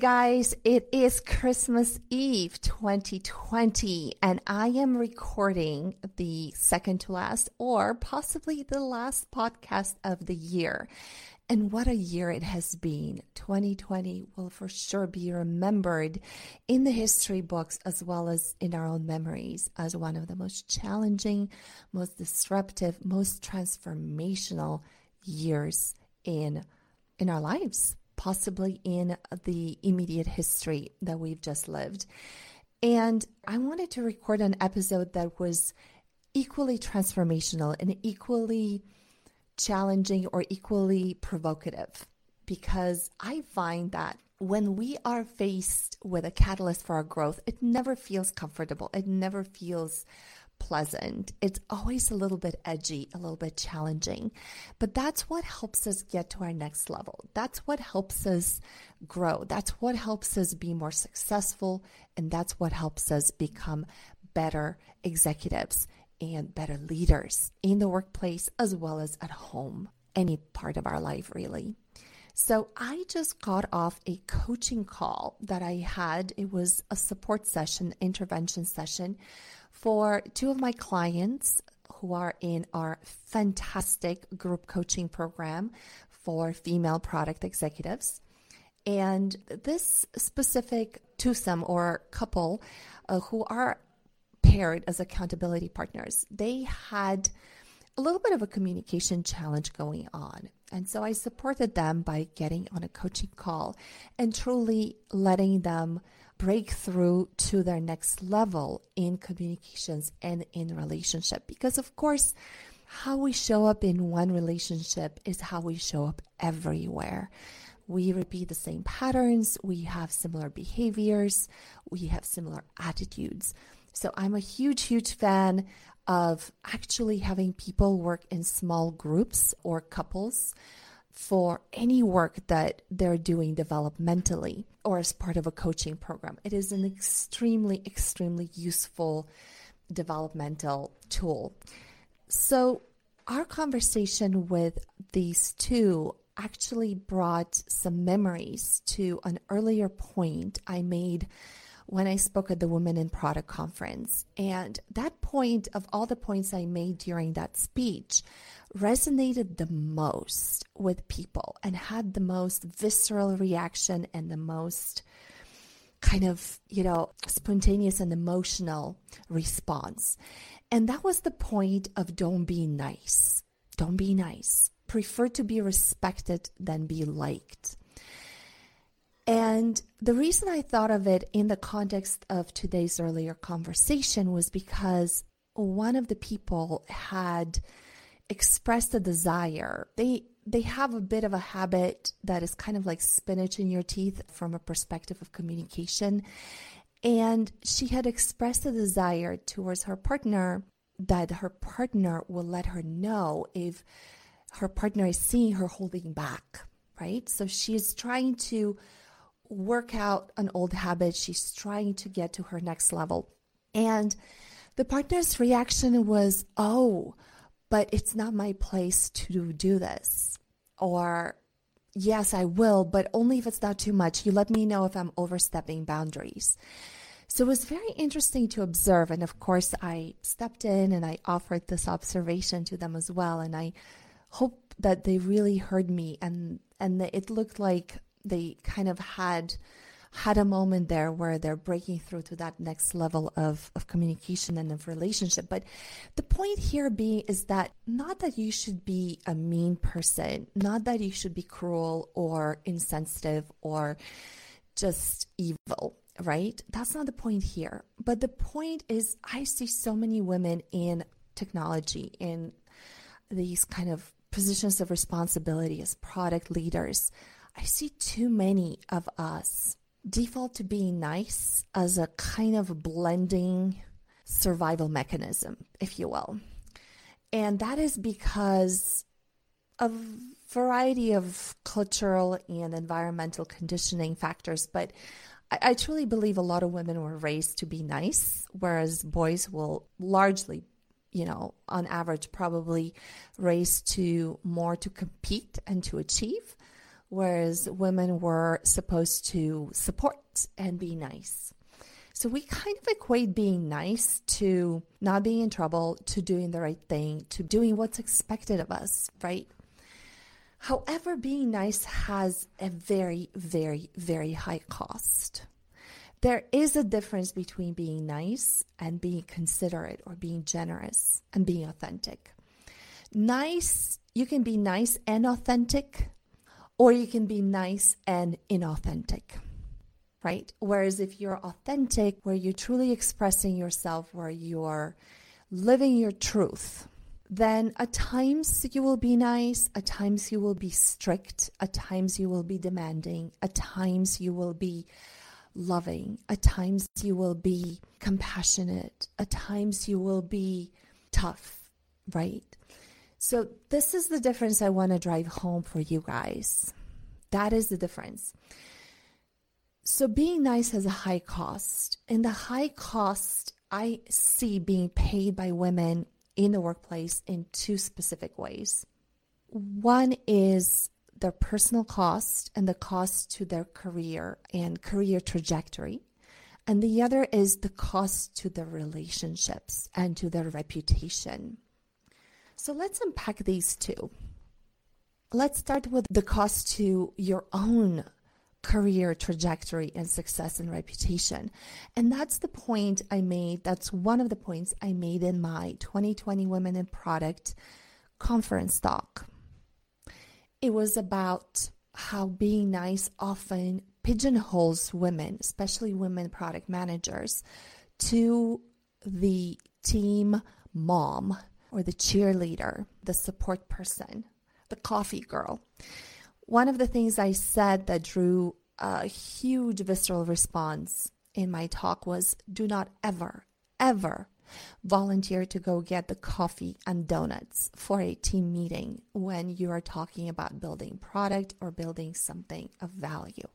guys, it is Christmas Eve 2020, and I am recording the second to last or possibly the last podcast of the year. And what a year it has been. 2020 will for sure be remembered in the history books as well as in our own memories as one of the most challenging, most disruptive, most transformational years in in our lives, possibly in the immediate history that we've just lived. And I wanted to record an episode that was equally transformational and equally challenging or equally provocative because I find that when we are faced with a catalyst for our growth, it never feels comfortable. It never feels pleasant. It's always a little bit edgy, a little bit challenging. But that's what helps us get to our next level. That's what helps us grow. That's what helps us be more successful. And that's what helps us become better executives and better leaders in the workplace as well as at home, any part of our life, really. So I just got off a coaching call that I had. It was a support session, intervention session for two of my clients who are in our fantastic group coaching program for female product executives. And this specific twosome or couple uh, who are paired as accountability partners, they had a little bit of a communication challenge going on. And so I supported them by getting on a coaching call and truly letting them break through to their next level in communications and in relationship. Because, of course, how we show up in one relationship is how we show up everywhere. We repeat the same patterns, we have similar behaviors, we have similar attitudes. So I'm a huge, huge fan of actually having people work in small groups or couples for any work that they're doing developmentally or as part of a coaching program. It is an extremely, extremely useful developmental tool. So, our conversation with these two actually brought some memories to an earlier point I made when I spoke at the Women in Product Conference. And that point, of all the points I made during that speech, resonated the most with people and had the most visceral reaction and the most kind of, you know, spontaneous and emotional response. And that was the point of don't be nice. Don't be nice. Prefer to be respected than be liked. And the reason I thought of it in the context of today's earlier conversation was because one of the people had expressed a desire. They they have a bit of a habit that is kind of like spinach in your teeth from a perspective of communication. And she had expressed a desire towards her partner that her partner will let her know if her partner is seeing her holding back, right? So she is trying to work out an old habit. She's trying to get to her next level. And the partner's reaction was, Oh, but it's not my place to do this. Or, Yes, I will, but only if it's not too much. You let me know if I'm overstepping boundaries. So it was very interesting to observe. And of course, I stepped in and I offered this observation to them as well. And I hope that they really heard me and, and it looked like they kind of had had a moment there where they're breaking through to that next level of, of communication and of relationship. But the point here being is that not that you should be a mean person, not that you should be cruel or insensitive or just evil, right? That's not the point here. But the point is, I see so many women in technology, in these kind of positions of responsibility as product leaders I see too many of us default to being nice as a kind of blending survival mechanism, if you will. And that is because of variety of cultural and environmental conditioning factors, but I, I, truly believe a lot of women were raised to be nice, whereas boys will largely, you know, on average, probably raised to more to compete and to achieve whereas women were supposed to support and be nice. So we kind of equate being nice to not being in trouble, to doing the right thing, to doing what's expected of us, right? However, being nice has a very, very, very high cost. There is a difference between being nice and being considerate or being generous and being authentic. Nice, you can be nice and authentic, or you can be nice and inauthentic, right? Whereas if you're authentic, where you're truly expressing yourself, where you're living your truth, then at times you will be nice, at times you will be strict, at times you will be demanding, at times you will be loving, at times you will be compassionate, at times you will be tough, right? So, this is the difference I want to drive home for you guys. That is the difference. So, being nice has a high cost, and the high cost I see being paid by women in the workplace in two specific ways. One is their personal cost and the cost to their career and career trajectory. And the other is the cost to their relationships and to their reputation. So let's unpack these two. Let's start with the cost to your own career trajectory and success and reputation. And that's the point I made. That's one of the points I made in my 2020 Women in Product conference talk. It was about how being nice often pigeonholes women, especially women product managers, to the team mom or the cheerleader, the support person, the coffee girl one of the things I said that drew a huge visceral response in my talk was do not ever, ever volunteer to go get the coffee and donuts for a team meeting when you are talking about building product or building something of value.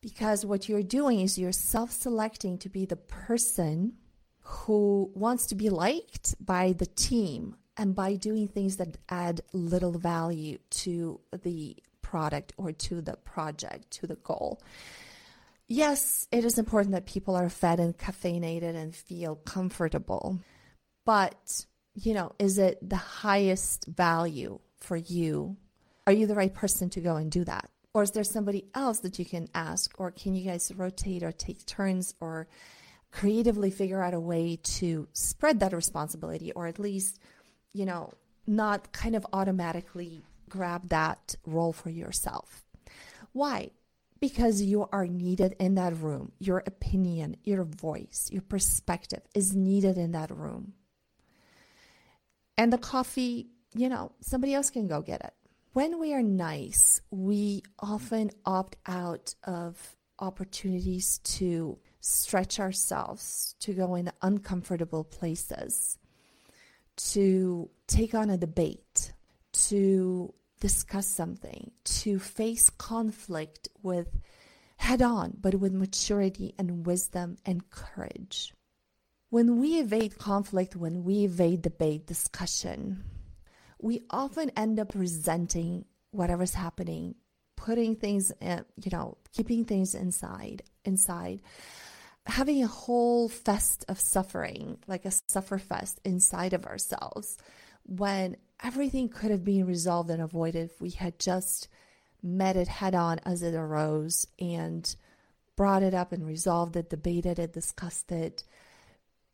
Because what you're doing is you're self selecting to be the person who wants to be liked by the team and by doing things that add little value to the product or to the project, to the goal. Yes, it is important that people are fed and caffeinated and feel comfortable, but you know, is it the highest value for you? Are you the right person to go and do that? Or is there somebody else that you can ask? Or can you guys rotate or take turns or creatively figure out a way to spread that responsibility or at least you know, not kind of automatically grab that role for yourself. Why? Because you are needed in that room. Your opinion, your voice, your perspective is needed in that room. And the coffee, you know, somebody else can go get it. When we are nice, we often opt out of opportunities to stretch ourselves, to go in uncomfortable places to take on a debate, to discuss something, to face conflict with head on, but with maturity and wisdom and courage. When we evade conflict, when we evade debate, discussion, we often end up resenting whatever's happening, putting things, in, you know, keeping things inside, inside, having a whole fest of suffering, like a suffer fest inside of ourselves, when everything could have been resolved and avoided if we had just met it head on as it arose and brought it up and resolved it, debated it, discussed it.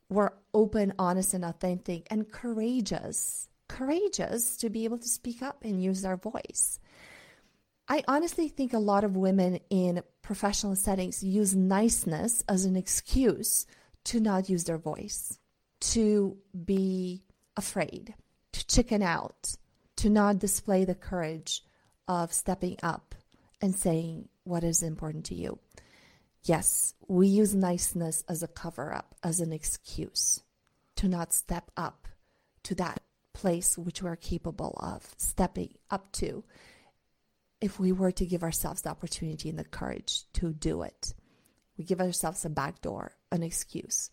We're open, honest, and authentic and courageous. Courageous to be able to speak up and use our voice. I honestly think a lot of women in professional settings use niceness as an excuse to not use their voice, to be afraid, to chicken out, to not display the courage of stepping up and saying what is important to you. Yes, we use niceness as a cover up, as an excuse to not step up to that place which we're capable of stepping up to if we were to give ourselves the opportunity and the courage to do it. We give ourselves a back door, an excuse.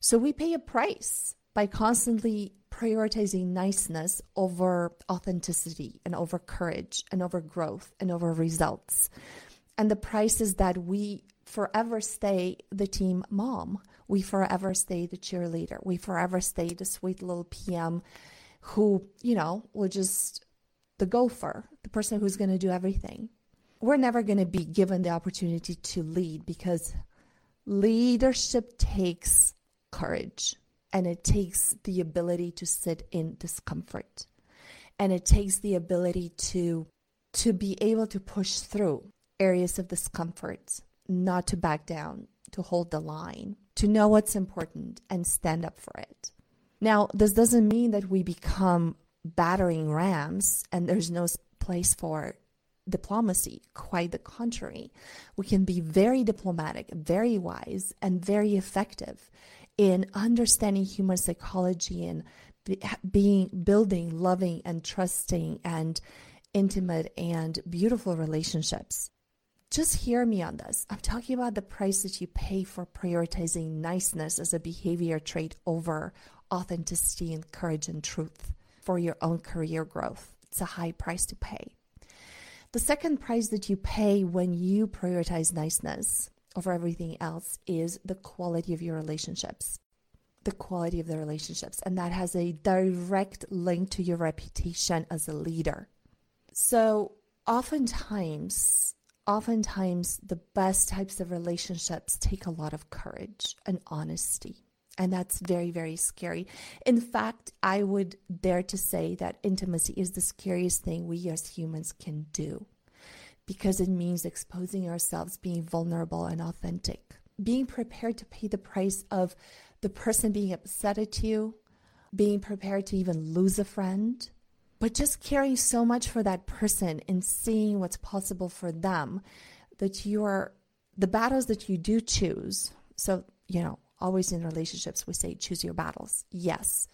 So we pay a price by constantly prioritizing niceness over authenticity and over courage and over growth and over results. And the price is that we forever stay the team mom. We forever stay the cheerleader. We forever stay the sweet little PM who, you know, will just the gopher, the person who's going to do everything. We're never going to be given the opportunity to lead because leadership takes courage and it takes the ability to sit in discomfort and it takes the ability to to be able to push through areas of discomfort not to back down to hold the line to know what's important and stand up for it now this doesn't mean that we become battering rams and there's no place for diplomacy. Quite the contrary. We can be very diplomatic, very wise, and very effective in understanding human psychology and being building loving and trusting and intimate and beautiful relationships. Just hear me on this. I'm talking about the price that you pay for prioritizing niceness as a behavior trait over authenticity and courage and truth for your own career growth. It's a high price to pay. The second price that you pay when you prioritize niceness over everything else is the quality of your relationships. The quality of the relationships. And that has a direct link to your reputation as a leader. So, oftentimes, oftentimes, the best types of relationships take a lot of courage and honesty. And that's very, very scary. In fact, I would dare to say that intimacy is the scariest thing we as humans can do because it means exposing ourselves, being vulnerable and authentic, being prepared to pay the price of the person being upset at you, being prepared to even lose a friend, but just caring so much for that person and seeing what's possible for them that you are the battles that you do choose. So, you know, always in relationships, we say choose your battles. Yes.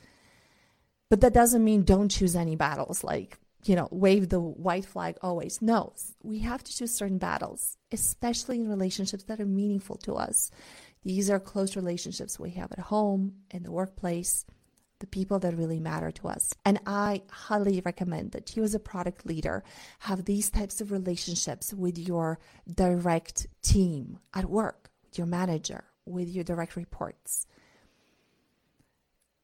But that doesn't mean don't choose any battles. Like you know, wave the white flag always. No, we have to choose certain battles, especially in relationships that are meaningful to us. These are close relationships we have at home, in the workplace, the people that really matter to us. And I highly recommend that you, as a product leader, have these types of relationships with your direct team at work, with your manager, with your direct reports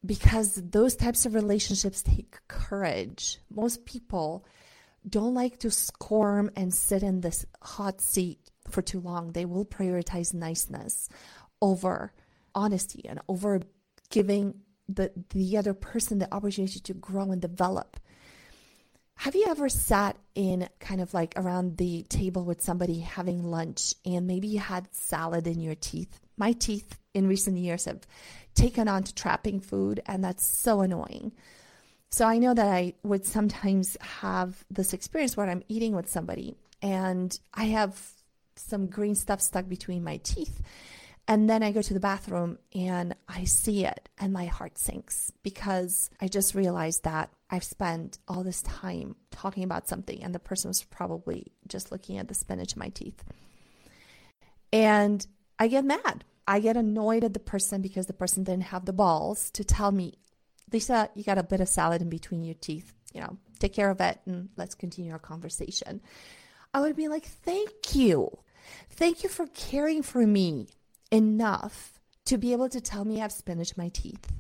because those types of relationships take courage. Most people don't like to squirm and sit in this hot seat for too long. They will prioritize niceness over honesty and over giving the, the other person the opportunity to grow and develop. Have you ever sat in kind of like around the table with somebody having lunch and maybe you had salad in your teeth? My teeth in recent years have taken on to trapping food, and that's so annoying. So I know that I would sometimes have this experience where I'm eating with somebody and I have some green stuff stuck between my teeth. And then I go to the bathroom and I see it and my heart sinks because I just realized that I've spent all this time talking about something and the person was probably just looking at the spinach in my teeth. And I get mad I get annoyed at the person because the person didn't have the balls to tell me, Lisa, you got a bit of salad in between your teeth. You know, take care of it and let's continue our conversation. I would be like, thank you. Thank you for caring for me enough to be able to tell me I have spinach in my teeth.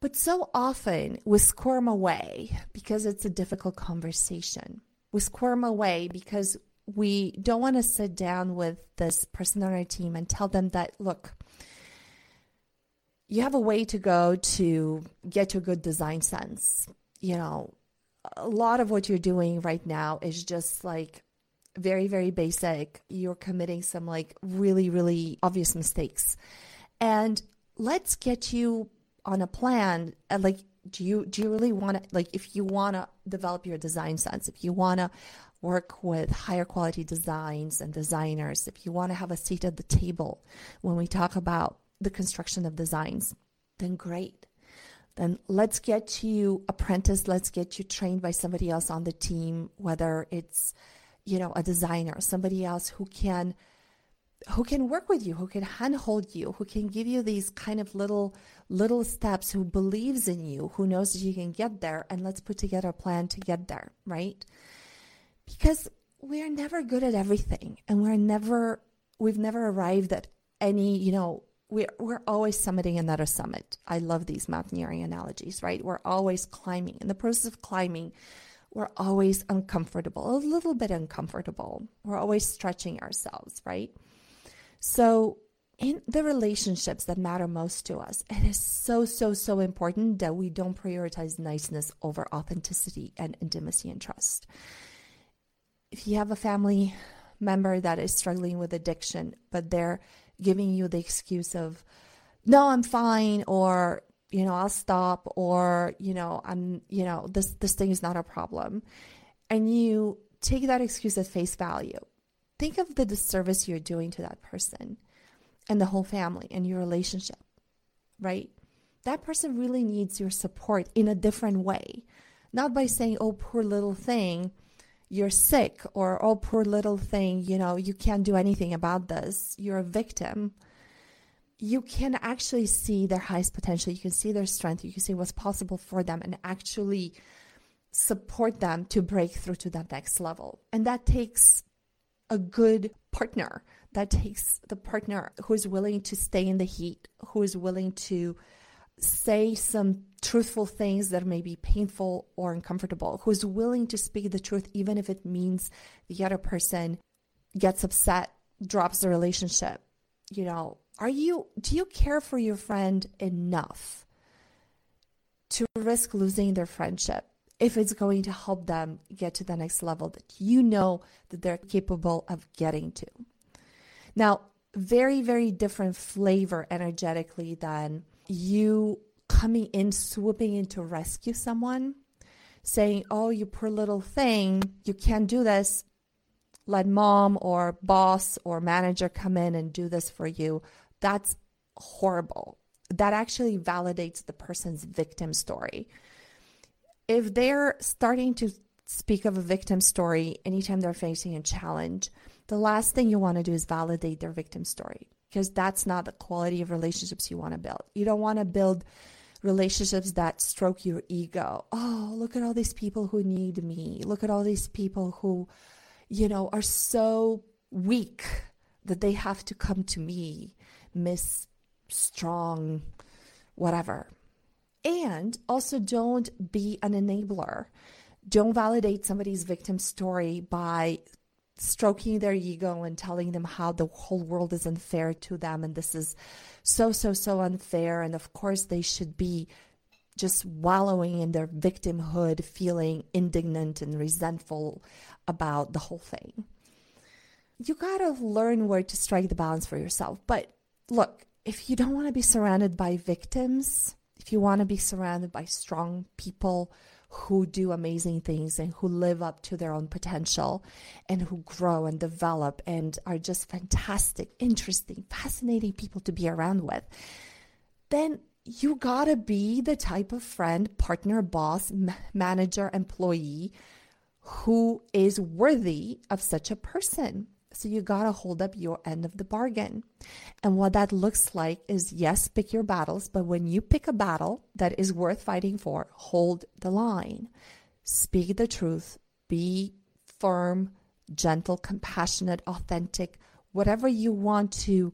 But so often we squirm away because it's a difficult conversation. We squirm away because we don't want to sit down with this person on our team and tell them that, look, you have a way to go to get a good design sense. You know, a lot of what you're doing right now is just like very, very basic. You're committing some like really, really obvious mistakes. And let's get you on a plan. Uh, like, do you do you really want to like if you want to develop your design sense, if you want to work with higher quality designs and designers, if you want to have a seat at the table when we talk about the construction of designs, then great. Then let's get you apprenticed, let's get you trained by somebody else on the team, whether it's, you know, a designer, somebody else who can who can work with you, who can handhold you, who can give you these kind of little little steps, who believes in you, who knows that you can get there, and let's put together a plan to get there, right? Because we're never good at everything, and we're never we've never arrived at any, you know, we're we're always summiting another summit. I love these mountaineering analogies, right? We're always climbing. In the process of climbing, we're always uncomfortable, a little bit uncomfortable. We're always stretching ourselves, right? So, in the relationships that matter most to us, it is so, so, so important that we don't prioritize niceness over authenticity and intimacy and trust. If you have a family member that is struggling with addiction, but they're giving you the excuse of, no, I'm fine, or, you know, I'll stop, or, you know, I'm, you know, this, this thing is not a problem. And you take that excuse at face value think of the disservice you're doing to that person and the whole family and your relationship, right? That person really needs your support in a different way, not by saying, oh, poor little thing, you're sick, or oh, poor little thing, you know, you can't do anything about this, you're a victim. You can actually see their highest potential. You can see their strength. You can see what's possible for them and actually support them to break through to that next level. And that takes a good partner that takes the partner who is willing to stay in the heat, who is willing to say some truthful things that may be painful or uncomfortable, who is willing to speak the truth, even if it means the other person gets upset, drops the relationship. You know, are you, do you care for your friend enough to risk losing their friendship? if it's going to help them get to the next level that you know that they're capable of getting to. Now, very, very different flavor energetically than you coming in, swooping in to rescue someone, saying, Oh, you poor little thing, you can't do this. Let mom or boss or manager come in and do this for you. That's horrible. That actually validates the person's victim story if they're starting to speak of a victim story anytime they're facing a challenge, the last thing you want to do is validate their victim story because that's not the quality of relationships you want to build. You don't want to build relationships that stroke your ego. Oh, look at all these people who need me. Look at all these people who, you know, are so weak that they have to come to me, Miss Strong, whatever. And also, don't be an enabler. Don't validate somebody's victim story by stroking their ego and telling them how the whole world is unfair to them and this is so, so, so unfair. And of course, they should be just wallowing in their victimhood, feeling indignant and resentful about the whole thing. You got to learn where to strike the balance for yourself. But look, if you don't want to be surrounded by victims, if you want to be surrounded by strong people who do amazing things and who live up to their own potential and who grow and develop and are just fantastic, interesting, fascinating people to be around with, then you gotta be the type of friend, partner, boss, manager, employee who is worthy of such a person. So you got to hold up your end of the bargain. And what that looks like is yes, pick your battles, but when you pick a battle that is worth fighting for, hold the line. Speak the truth, be firm, gentle, compassionate, authentic, whatever you want to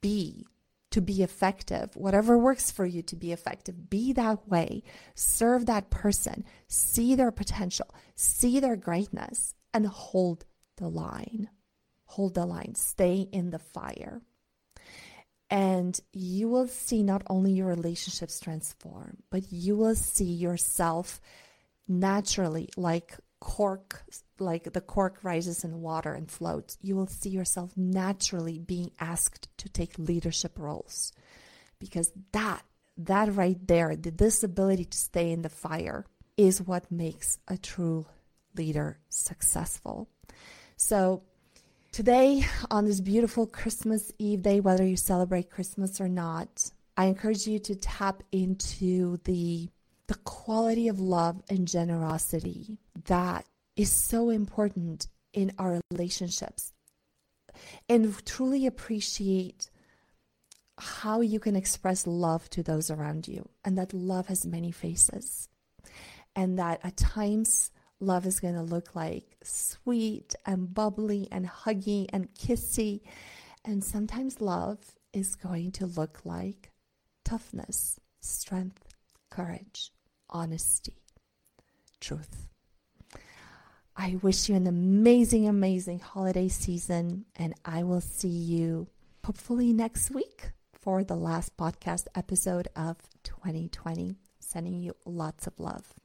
be to be effective, whatever works for you to be effective, be that way. Serve that person, see their potential, see their greatness, and hold the line hold the line, stay in the fire. And you will see not only your relationships transform, but you will see yourself naturally like cork, like the cork rises in water and floats. You will see yourself naturally being asked to take leadership roles because that, that right there, this ability to stay in the fire is what makes a true leader successful. So Today, on this beautiful Christmas Eve day, whether you celebrate Christmas or not, I encourage you to tap into the, the quality of love and generosity that is so important in our relationships. and truly appreciate how you can express love to those around you and that love has many faces and that at times love is going to look like sweet and bubbly and huggy and kissy and sometimes love is going to look like toughness strength courage honesty truth I wish you an amazing, amazing holiday season, and I will see you hopefully next week for the last podcast episode of 2020. Sending you lots of love.